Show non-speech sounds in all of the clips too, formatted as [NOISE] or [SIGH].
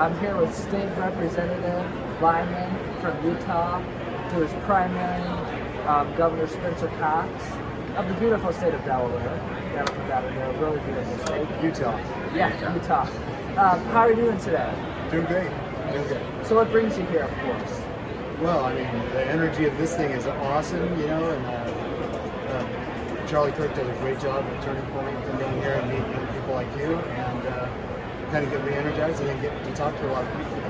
I'm here with State Representative Lyman from Utah, who is primary um, Governor Spencer Cox of the beautiful state of Delaware. Gotta put that in there, really beautiful state. Utah. Yeah, Utah. Um, how are you doing today? Doing great. Doing good. So what brings you here, of course? Well, I mean, the energy of this thing is awesome, you know, and uh, uh, Charlie Kirk does a great job at Turning Point, coming here and meeting people like you, and uh, kind of get re-energized and then get to talk to a lot of people.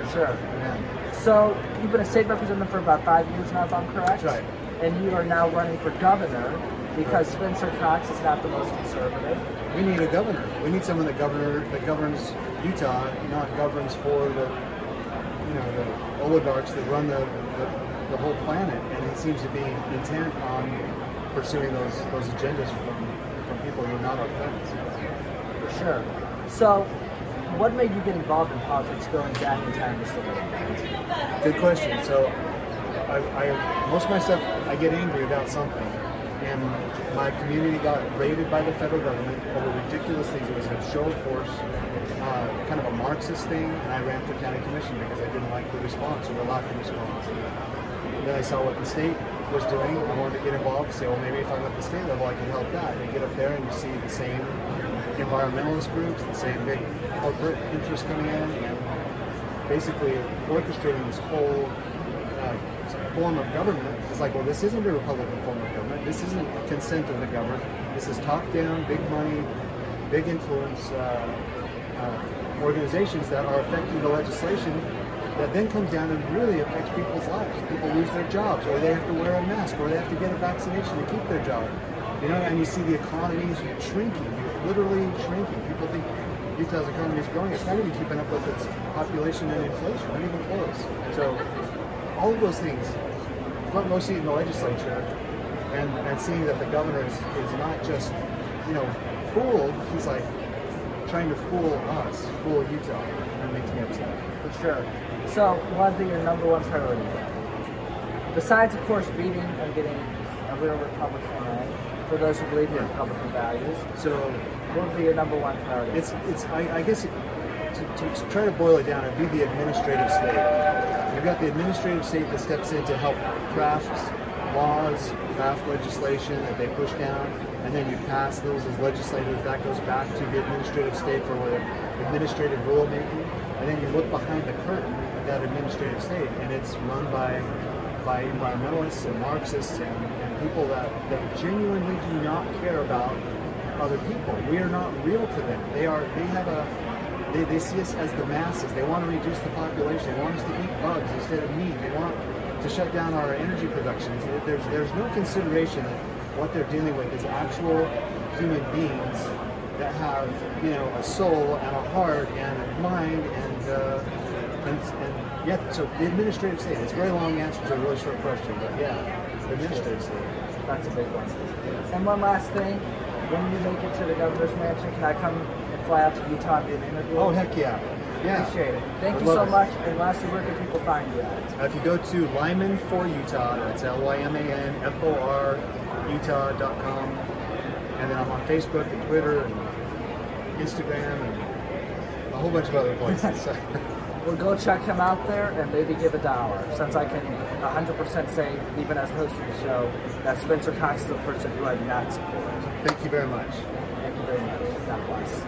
For sure. Yeah. So you've been a state representative for about five years now, if I'm correct. That's right. And you are now running for governor because Spencer Cox is not the most conservative. We need a governor. We need someone that governor that governs Utah, not governs for the you know the oligarchs that run the, the, the whole planet. And he seems to be intent on pursuing those those agendas from, from people who are not our friends. For sure. So, what made you get involved in politics going back in time? Good question. So, I, I most of my stuff I get angry about something, and my community got raided by the federal government over ridiculous things. It was a show of force, uh, kind of a Marxist thing, and I ran for county commission because I didn't like the response or the lack of response. And then I saw what the state was doing. I wanted to get involved. Say, well, maybe if I'm at the state level, I can help that. And you get up there and you see the same environmentalist groups, the same big corporate interests coming in, and basically orchestrating this whole uh, form of government. It's like, well, this isn't a Republican form of government. This isn't consent of the government. This is top-down, big money, big influence uh, uh, organizations that are affecting the legislation that then comes down and really affects people's lives. People lose their jobs, or they have to wear a mask, or they have to get a vaccination to keep their job. You know, and you see the economy is shrinking, literally shrinking. People think Utah's economy is growing. It's not even keeping up with its population and inflation, not even close. So all of those things, but mostly in the legislature, and, and seeing that the governor is, is not just, you know, fooled, he's like trying to fool us, fool Utah. That makes me upset. For sure. So, what are your number one priority? Besides, of course, beating and getting a real Republican way, for those who believe in Republican values. So What would be your number one priority? it's it's I, I guess it, to, to try to boil it down, it'd be the administrative state. You've got the administrative state that steps in to help craft laws, draft legislation that they push down, and then you pass those as legislators. That goes back to the administrative state for administrative rulemaking, and then you look behind the curtain at that administrative state, and it's run by by environmentalists and Marxists and, and people that, that genuinely do not care about other people. We are not real to them. They are. They have a. They, they see us as the masses. They want to reduce the population. They want us to eat bugs instead of meat. They want to shut down our energy production. There's there's no consideration that what they're dealing with is actual human beings that have you know a soul and a heart and a mind and uh, and, and yeah. So the administrative state. It's a very long answer to a really short question, but yeah, the administrative state. That's a big one. And one last thing, when you make it to the governor's mansion, can I come and fly out to Utah and do an interview? Oh heck yeah, yeah. Appreciate it. Thank I'd you so it. much. And lastly, where can people find you? If you go to Lyman for Utah, that's L Y M A N F O R Utah.com. And then I'm on Facebook and Twitter and Instagram and a whole bunch of other places. So, [LAUGHS] [LAUGHS] Well, go check him out there and maybe give a dollar. Since I can 100% say, even as host of the show, that Spencer Cox is a person who I do not support. thank you very much. Thank you very much. God bless.